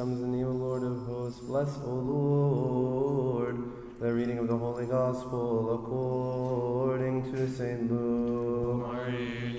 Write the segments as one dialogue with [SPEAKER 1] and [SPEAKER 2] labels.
[SPEAKER 1] comes in the name of the Lord of hosts. Bless, O Lord, the reading of the Holy Gospel according to St. Luke.
[SPEAKER 2] Glory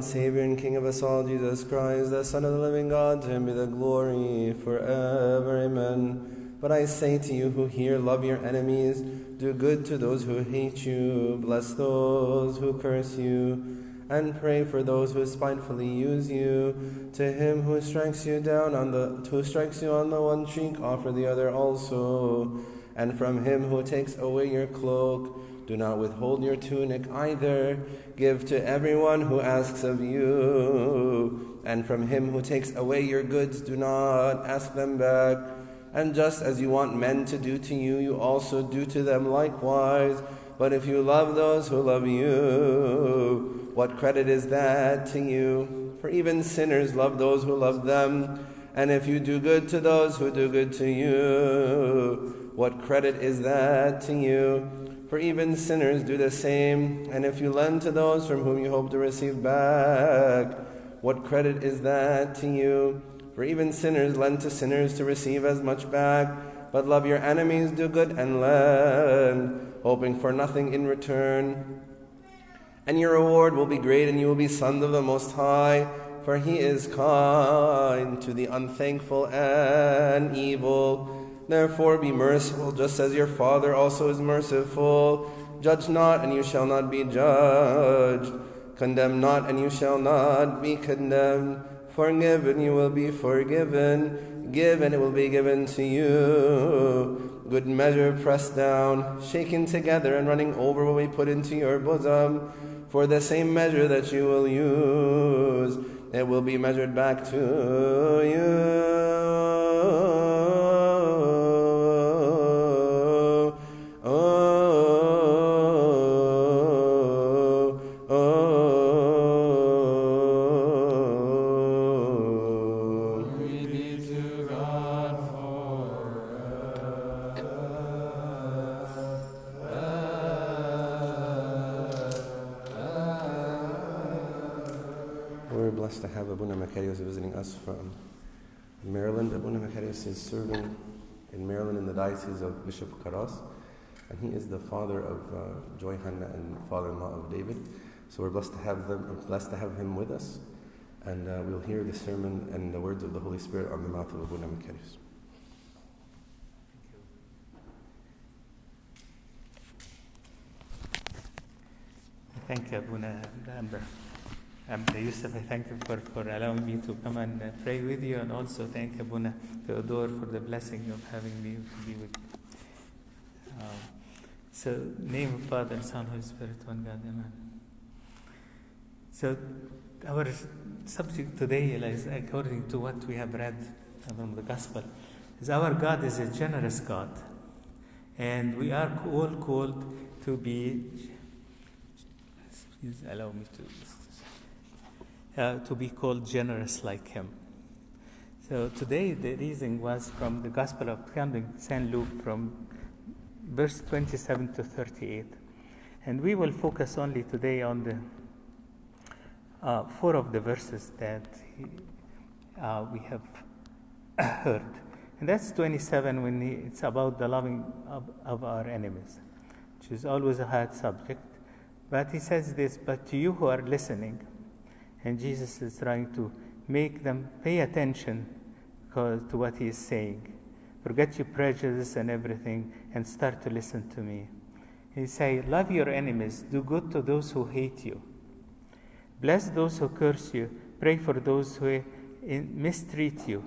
[SPEAKER 1] and Savior and King of us all, Jesus Christ, the Son of the living God, to him be the glory forever. Amen. But I say to you who hear, love your enemies, do good to those who hate you, bless those who curse you, and pray for those who spitefully use you. To him who strikes you down on the who strikes you on the one cheek, offer the other also. And from him who takes away your cloak, do not withhold your tunic either. Give to everyone who asks of you. And from him who takes away your goods, do not ask them back. And just as you want men to do to you, you also do to them likewise. But if you love those who love you, what credit is that to you? For even sinners love those who love them. And if you do good to those who do good to you, what credit is that to you? For even sinners do the same. And if you lend to those from whom you hope to receive back, what credit is that to you? For even sinners lend to sinners to receive as much back. But love your enemies, do good, and lend, hoping for nothing in return. And your reward will be great, and you will be sons of the Most High, for He is kind to the unthankful and evil. Therefore be merciful, just as your Father also is merciful. Judge not, and you shall not be judged. Condemn not, and you shall not be condemned. Forgive, and you will be forgiven. Give, and it will be given to you. Good measure, pressed down, shaken together, and running over will be put into your bosom. For the same measure that you will use, it will be measured back to you. Blessed to have Abuna Makarios visiting us from Maryland. Abuna Makarios is serving in Maryland in the Diocese of Bishop Karas, and he is the father of uh, Joy Hanna and father-in-law of David. So we're blessed to have them, blessed to have him with us, and uh, we'll hear the sermon and the words of the Holy Spirit on the mouth of Abuna Makarios.
[SPEAKER 3] Thank you, Abuna Amber. Abuna Yusuf, I thank you for, for allowing me to come and uh, pray with you, and also thank Abuna Theodore for the blessing of having me to be with you. Um, so, name of Father, Son, Holy Spirit, one God, Amen. So, our subject today is according to what we have read from the Gospel, is our God is a generous God, and we are all called to be please allow me to uh, to be called generous like him. So today the reading was from the Gospel of Saint Luke from verse 27 to 38, and we will focus only today on the uh, four of the verses that he, uh, we have heard, and that's 27 when he, it's about the loving of, of our enemies, which is always a hard subject. But he says this, but to you who are listening, and Jesus is trying to make them pay attention to what he is saying. Forget your prejudice and everything and start to listen to me. He say, Love your enemies, do good to those who hate you. Bless those who curse you, pray for those who mistreat you.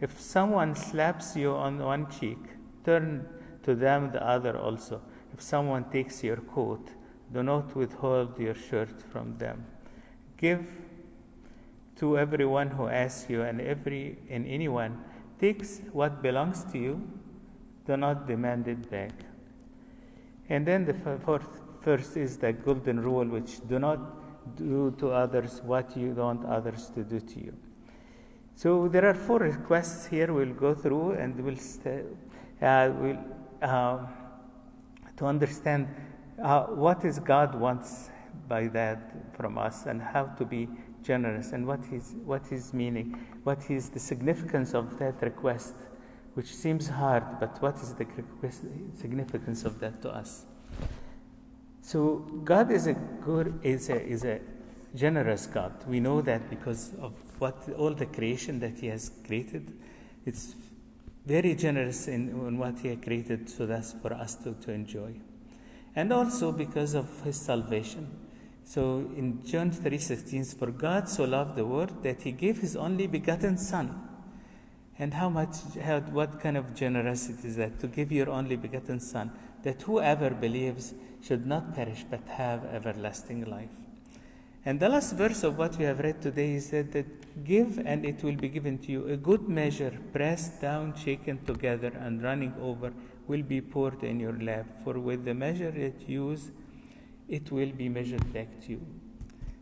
[SPEAKER 3] If someone slaps you on one cheek, turn to them the other also. If someone takes your coat, do not withhold your shirt from them. Give to everyone who asks you, and every and anyone takes what belongs to you, do not demand it back. And then the fourth first is the golden rule, which do not do to others what you don't want others to do to you. So there are four requests here we'll go through and we'll, st- uh, we'll uh, to understand uh, what is God wants by that from us and how to be generous and what is what is meaning, what is the significance of that request, which seems hard, but what is the significance of that to us? So God is a good is a is a generous God. We know that because of what all the creation that He has created. It's very generous in, in what He has created, so that's for us to, to enjoy. And also because of His salvation. So in John 3:16, for God so loved the world that He gave His only begotten Son. And how much, how, what kind of generosity is that to give your only begotten Son, that whoever believes should not perish but have everlasting life. And the last verse of what we have read today is that, that give and it will be given to you. A good measure, pressed down, shaken together, and running over, will be poured in your lap. For with the measure that you use, it will be measured back to you.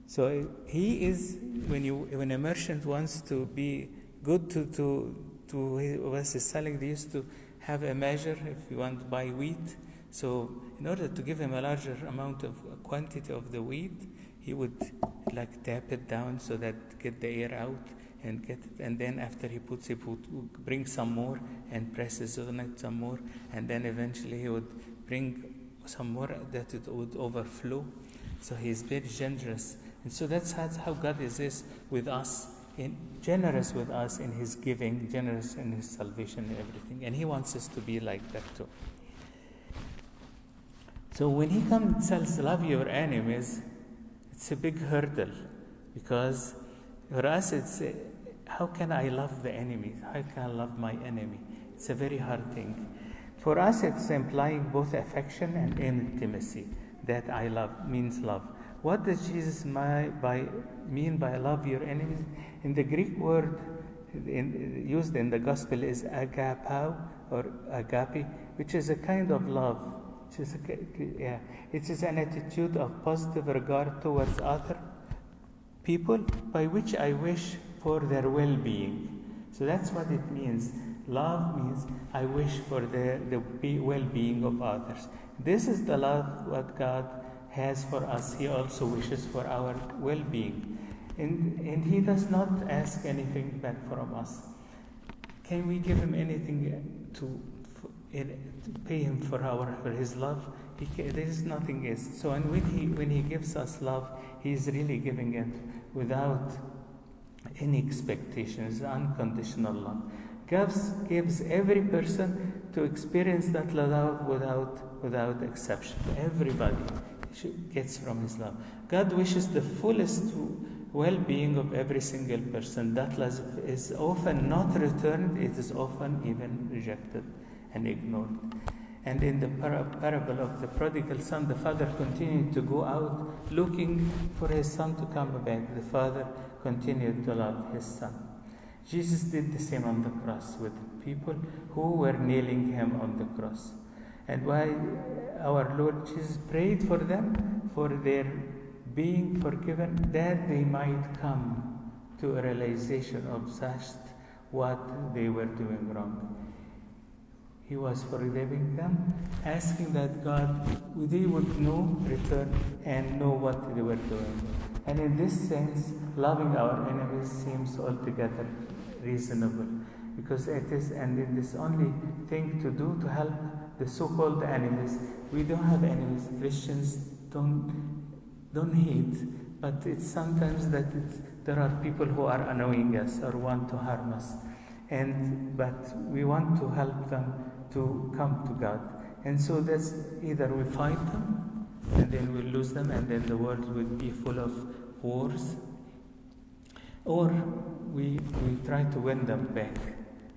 [SPEAKER 3] So he is when you when a merchant wants to be good to to to was selling, they used to have a measure if you want to buy wheat. So in order to give him a larger amount of quantity of the wheat, he would like tap it down so that get the air out and get it, and then after he puts it, would bring some more and presses on it some more, and then eventually he would bring some more that it would overflow. So he is very generous, and so that's how God is, is with us, in, generous with us in His giving, generous in His salvation and everything, and He wants us to be like that too. So when He comes and says, "Love your enemies," it's a big hurdle because for us it's eh, how can I love the enemy? How can I love my enemy? It's a very hard thing. For us, it's implying both affection and intimacy. That I love means love. What does Jesus my, by, mean by love your enemies? In the Greek word in, used in the gospel is agapao or agape, which is a kind of love. A, yeah, it is an attitude of positive regard towards other people by which I wish for their well being. So that's what it means. Love means I wish for the, the well being of others. This is the love what God has for us. He also wishes for our well being. And, and He does not ask anything back from us. Can we give Him anything to, to pay Him for, our, for His love? He, there is nothing else. So and when he, when he gives us love, He is really giving it without any expectations, unconditional love. Gives, gives every person to experience that love without, without exception. Everybody gets from His love. God wishes the fullest well being of every single person. That love is often not returned, it is often even rejected and ignored. And in the par- parable of the prodigal son, the father continued to go out looking for his son to come back. The father continued to love his son. Jesus did the same on the cross with people who were nailing him on the cross. And why our Lord Jesus prayed for them, for their being forgiven, that they might come to a realization of just what they were doing wrong. He was forgiving them, asking that God, they would know, return, and know what they were doing. And in this sense, loving our enemies seems altogether reasonable because it is, and it is only thing to do to help the so-called enemies. We don't have enemies. Christians don't don't hate, but it's sometimes that it's, there are people who are annoying us or want to harm us, and but we want to help them to come to God. And so that's either we fight them and then we lose them, and then the world will be full of wars, or we, we try to win them back.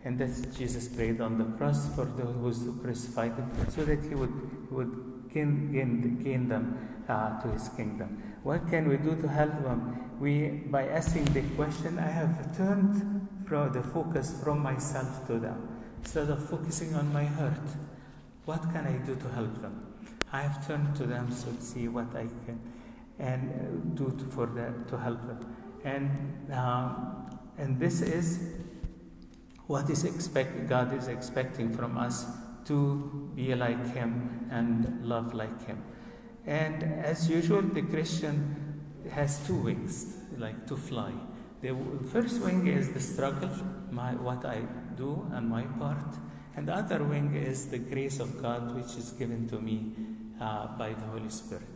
[SPEAKER 3] And that's Jesus prayed on the cross for those who crucified him, so that he would, would gain, gain, gain them uh, to his kingdom. What can we do to help them? We, by asking the question, I have turned from the focus from myself to them. Instead of focusing on my hurt, what can I do to help them? I have turned to them so to see what I can and uh, do to, for them to help them. And um, and this is what is expect God is expecting from us to be like Him and love like Him. And as usual, the Christian has two wings, like to fly. The first wing is the struggle, my, what I do and my part. And the other wing is the grace of God, which is given to me uh, by the Holy Spirit.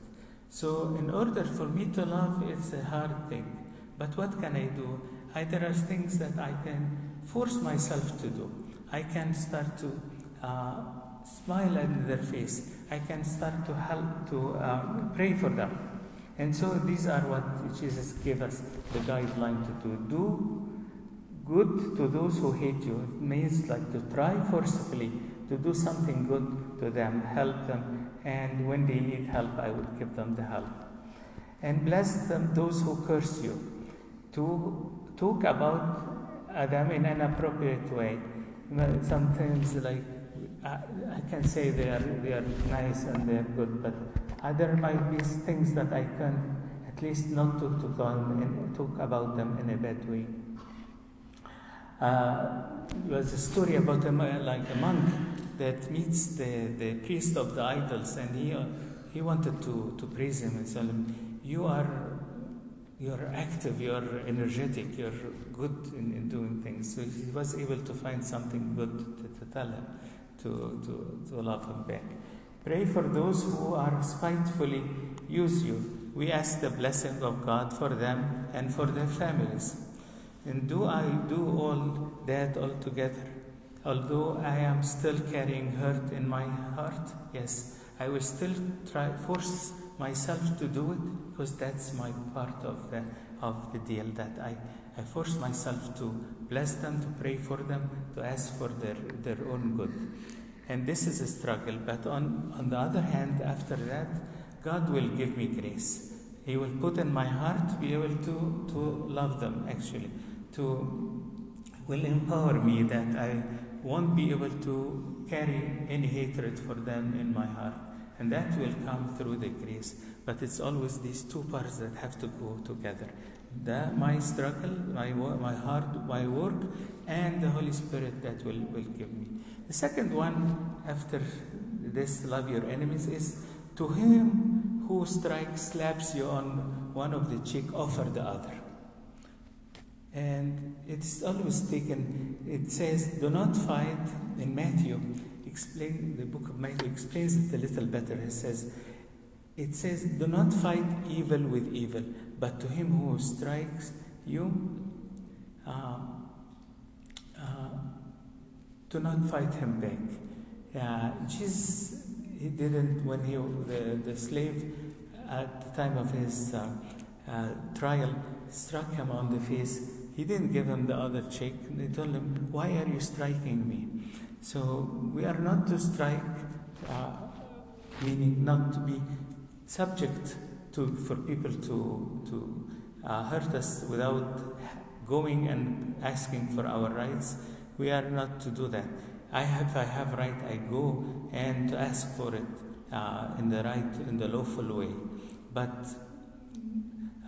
[SPEAKER 3] So, in order for me to love, it's a hard thing. But what can I do? I, there are things that I can force myself to do. I can start to uh, smile in their face. I can start to help to um, pray for them. And so these are what Jesus gave us the guideline to do. Do good to those who hate you. It means like to try forcefully to do something good to them, help them, and when they need help, I would give them the help. And bless them those who curse you. To talk about them in an appropriate way. Sometimes, like I, I can say they are they are nice and they are good, but there might be things that I can at least not to talk on and talk about them in a bad way. Uh, there was a story about a, like a monk that meets the, the priest of the idols, and he uh, he wanted to, to praise him and tell him, "You are you're active, you're energetic, you're good in, in doing things." So he was able to find something good to, to tell him, to, to, to love him back. Pray for those who are spitefully use you. We ask the blessing of God for them and for their families. And do I do all that altogether? Although I am still carrying hurt in my heart, yes, I will still try force myself to do it because that's my part of the of the deal that I, I force myself to bless them, to pray for them, to ask for their, their own good. And this is a struggle, but on, on the other hand, after that, God will give me grace. He will put in my heart to be able to, to love them actually, to will empower me that I won't be able to carry any hatred for them in my heart. And that will come through the grace. But it's always these two parts that have to go together. The, my struggle, my, my heart, my work, and the Holy Spirit that will, will give me. The second one, after this, love your enemies, is to him who strikes, slaps you on one of the cheek, offer the other. And it's always taken, it says, do not fight in Matthew. Explain the book of Matthew explains it a little better. It says, it says, do not fight evil with evil, but to him who strikes you, uh, uh, do not fight him back. Uh, Jesus, he didn't, when he, the, the slave at the time of his uh, uh, trial struck him on the face, he didn't give him the other cheek. They told him, Why are you striking me? So we are not to strike, uh, meaning not to be subject to, for people to, to uh, hurt us without going and asking for our rights. We are not to do that. I have, I have right, I go and ask for it uh, in the right, in the lawful way. But,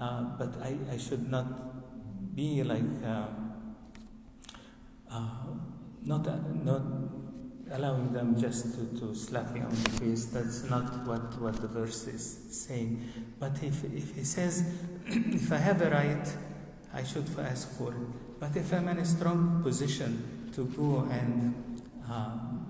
[SPEAKER 3] uh, but I, I should not be like, uh, uh, not, not allowing them just to, to slap me on the face. That's not what, what the verse is saying. But if, if he says, if I have a right, I should ask for it. But if I'm in a strong position to go and um,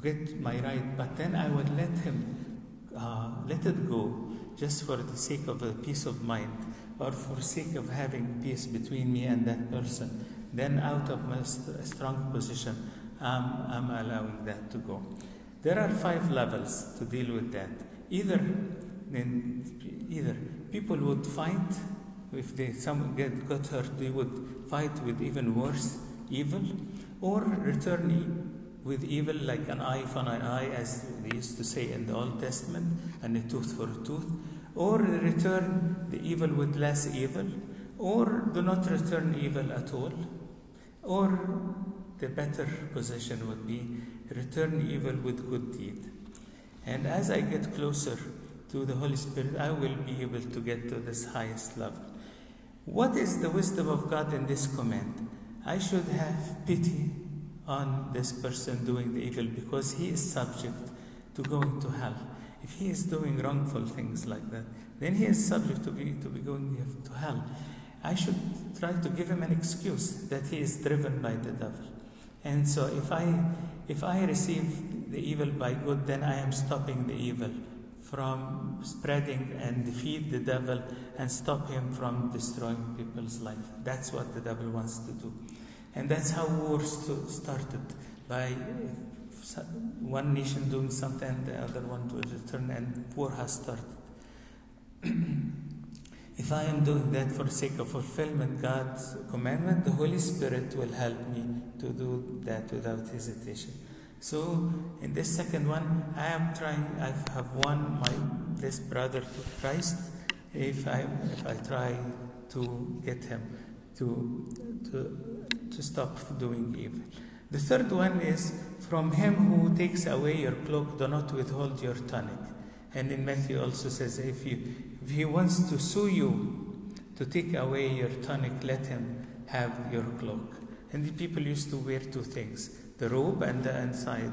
[SPEAKER 3] get my right, but then I would let him uh, let it go just for the sake of a peace of mind or for sake of having peace between me and that person. Then, out of my st- strong position, um, I'm allowing that to go. There are five levels to deal with that. Either, then, either people would fight if they some get got hurt, they would fight with even worse evil, or return with evil like an eye for an eye, as they used to say in the Old Testament, and a tooth for a tooth, or return the evil with less evil, or do not return evil at all, or the better position would be return evil with good deed. And as I get closer to the Holy Spirit, I will be able to get to this highest level. What is the wisdom of God in this command? I should have pity on this person doing the evil because he is subject to going to hell. If he is doing wrongful things like that, then he is subject to be, to be going to hell. I should try to give him an excuse that he is driven by the devil. And so if I if I receive the evil by good, then I am stopping the evil from spreading and defeat the devil and stop him from destroying people's life. That's what the devil wants to do. And that's how wars started by one nation doing something, and the other one to return, and war has started. if I am doing that for the sake of fulfillment God's commandment, the Holy Spirit will help me to do that without hesitation. So in this second one, I am trying. I have won my this brother to Christ. If I if I try to get him to to to stop doing evil. The third one is from him who takes away your cloak, do not withhold your tunic. And in Matthew also says, if you if he wants to sue you to take away your tunic, let him have your cloak. And the people used to wear two things the robe and the inside.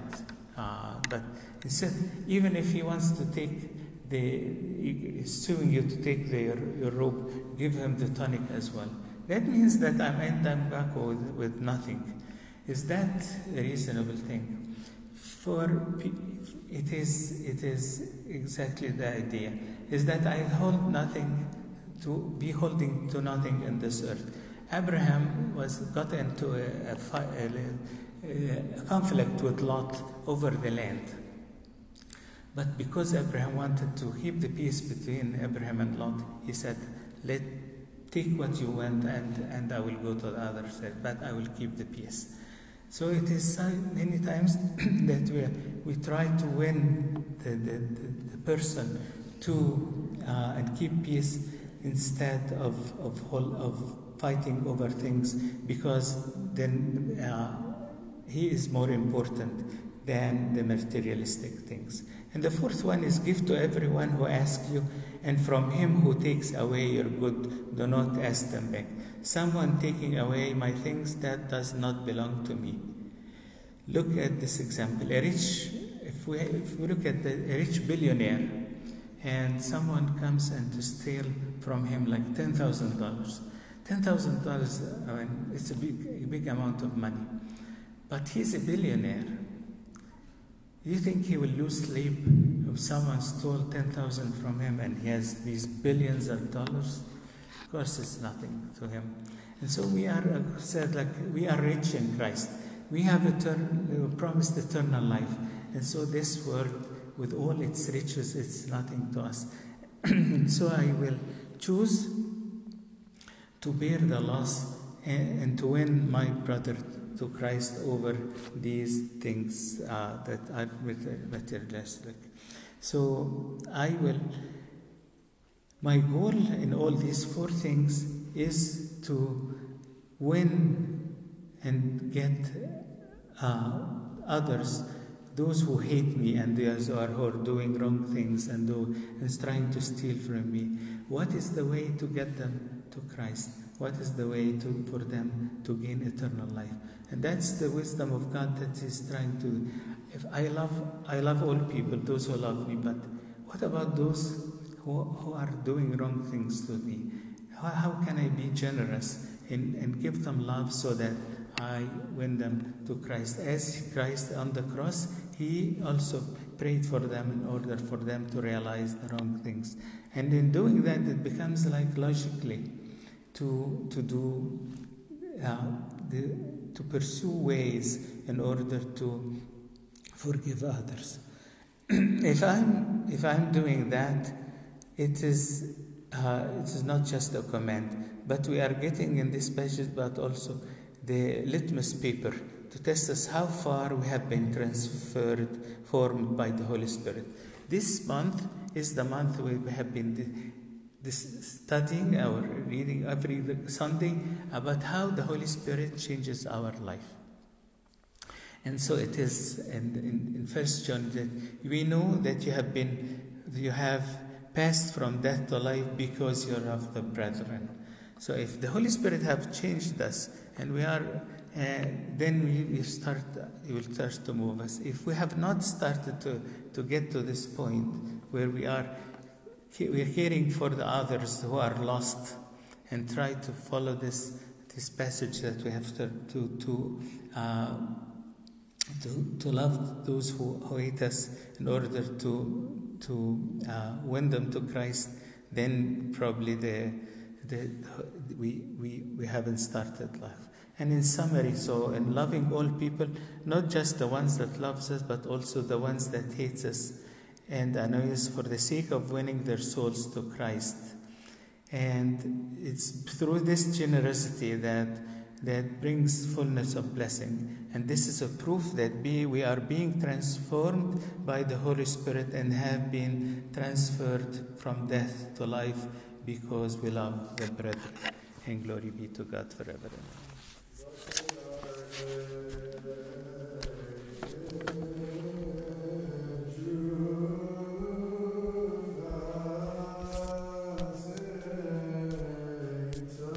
[SPEAKER 3] Uh, but instead, even if he wants to take the, suing you to take the, your, your robe, give him the tunic as well. That means that I'm end I'm back with, with nothing. Is that a reasonable thing? For it is, it is exactly the idea. Is that I hold nothing to be holding to nothing in this earth. Abraham was got into a, a, a, a conflict with Lot over the land. But because Abraham wanted to keep the peace between Abraham and Lot, he said, Let take what you want and, and I will go to the other side, but I will keep the peace. So it is many times that we, we try to win the, the, the, the person to uh, and keep peace instead of, of, of fighting over things because then uh, he is more important than the materialistic things. And the fourth one is give to everyone who asks you, and from him who takes away your good, do not ask them back. Someone taking away my things that does not belong to me. Look at this example. A rich, if we, if we look at the, a rich billionaire, and someone comes and to steal from him like ten thousand dollars. Ten thousand dollars, I mean, it's a big, a big amount of money. But he's a billionaire. You think he will lose sleep if someone stole 10,000 from him and he has these billions of dollars? Of course, it's nothing to him. And so we are uh, said like we are rich in Christ. We have eternal, promised eternal life, and so this world, with all its riches, it's nothing to us. so I will choose to bear the loss and, and to win my brother to Christ over these things uh, that are materialistic. So I will, my goal in all these four things is to win and get uh, others, those who hate me and those who are, who doing wrong things and, do, and trying to steal from me. What is the way to get them to Christ? What is the way to, for them to gain eternal life? And that's the wisdom of God that is trying to. If I love, I love all people, those who love me, but what about those who, who are doing wrong things to me? How, how can I be generous and, and give them love so that I win them to Christ? As Christ on the cross, He also prayed for them in order for them to realize the wrong things. And in doing that, it becomes like logically to, to do, uh, the, to pursue ways in order to forgive others. if, I'm, if I'm doing that, it is, uh, it is not just a command, but we are getting in this passage, but also the litmus paper to test us how far we have been transferred, formed by the Holy Spirit. This month is the month we have been studying or reading every Sunday about how the Holy Spirit changes our life. And so it is in, in, in First John that we know that you have been you have passed from death to life because you are of the brethren. So if the Holy Spirit have changed us and we are, uh, then we, we start, He will start to move us. If we have not started to, to get to this point where we are, we are caring for the others who are lost and try to follow this, this passage that we have to, to, to uh, to, to love those who hate us in order to, to uh, win them to Christ, then probably the, the, we, we, we haven't started life. And in summary, so in loving all people, not just the ones that loves us, but also the ones that hates us and annoy us for the sake of winning their souls to Christ. And it's through this generosity that that brings fullness of blessing. And this is a proof that we are being transformed by the Holy Spirit and have been transferred from death to life because we love the brethren. And glory be to God forever.